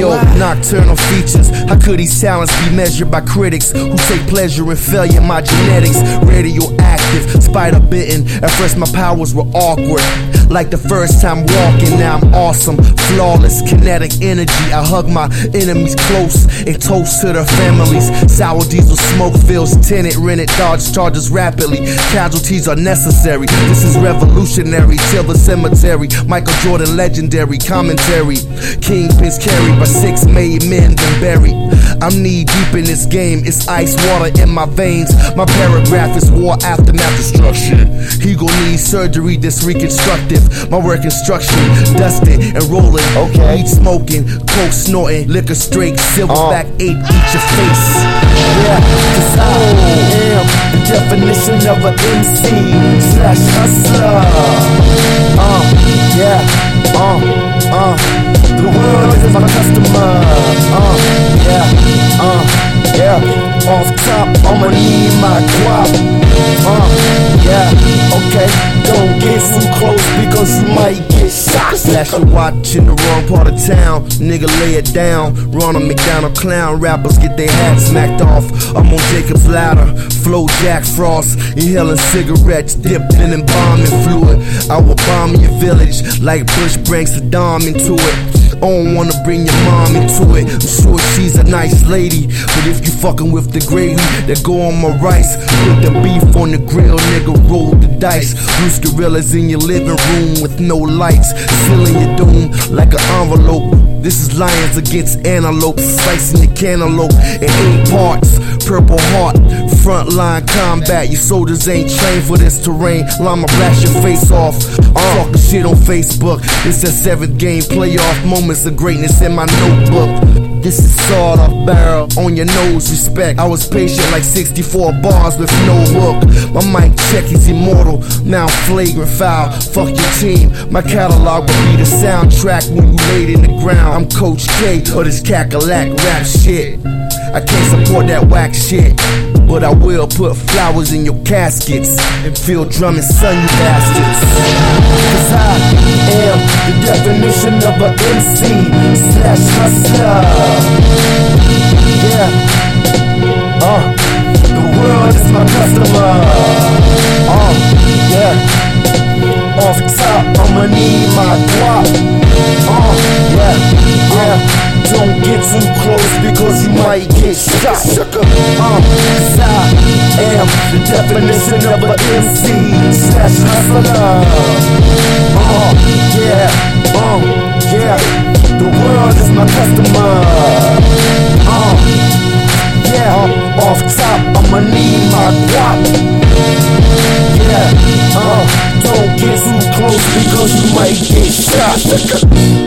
Nocturnal features. How could these talents be measured by critics who take pleasure in failure? My genetics, radioactive, spider bitten. At first, my powers were awkward. Like the first time walking, now I'm awesome, flawless, kinetic energy. I hug my enemies close and toast to their families. Sour diesel smoke fills tenant, rented, dodge charges rapidly. Casualties are necessary. This is revolutionary till the cemetery. Michael Jordan legendary commentary. Kingpins carried by six made men then buried. I'm knee deep in this game. It's ice water in my veins. My paragraph is war aftermath destruction. He gon' need surgery that's reconstructive. My work instruction, dusting and rolling. Okay. Weed smoking, coke snorting, liquor straight, silverback eight eat your face. Yeah, cause I am the definition of an MC slash hustler. Uh, yeah, uh, uh. The world is my customer. Uh, yeah, uh, yeah. Off top, I'ma need my guap. Uh, yeah, okay. Don't get too close because you might get shot. Slash your watch in the wrong part of town. Nigga, lay it down. Ronald McDonald clown rappers get their hats smacked off. I'm on Jacob's ladder. Flow Jack Frost. Inhaling cigarettes dipped in embalming fluid. I will bomb your village like Bush brings Saddam into it. I don't wanna bring your mom into it. I'm sure she's a nice lady. But if you fucking with the gravy that go on my rice, put the beef on the grill, nigga, roll the dice. Loose gorillas in your living room with no lights, sealing your doom like an envelope. This is lions against antelope, slicing the cantaloupe in eight parts. Purple heart, frontline combat. You soldiers ain't trained for this terrain. Llama blast your face off. Uh. I'm talking shit on Facebook. It's a seventh game playoff. Moments of greatness in my notebook. This is sawed off barrel on your nose, respect. I was patient like 64 bars with no hook. My mic check is immortal, now flagrant foul. Fuck your team, my catalog will be the soundtrack when you laid in the ground. I'm Coach K of this cackalack rap shit. I can't support that whack shit, but I will put flowers in your caskets and feel drumming, son, you bastards. Cause I am the definition of a MC slash hustler. Yeah. Uh, the world is my customer. Uh, yeah. Off top, I'ma need my guap. Uh, yeah, yeah. Don't get too close because you might get shot. Uh, cause I am the definition of a MC slash hustler. Uh, yeah, uh, yeah. The world is my customer. Don't get too close because you might get shot.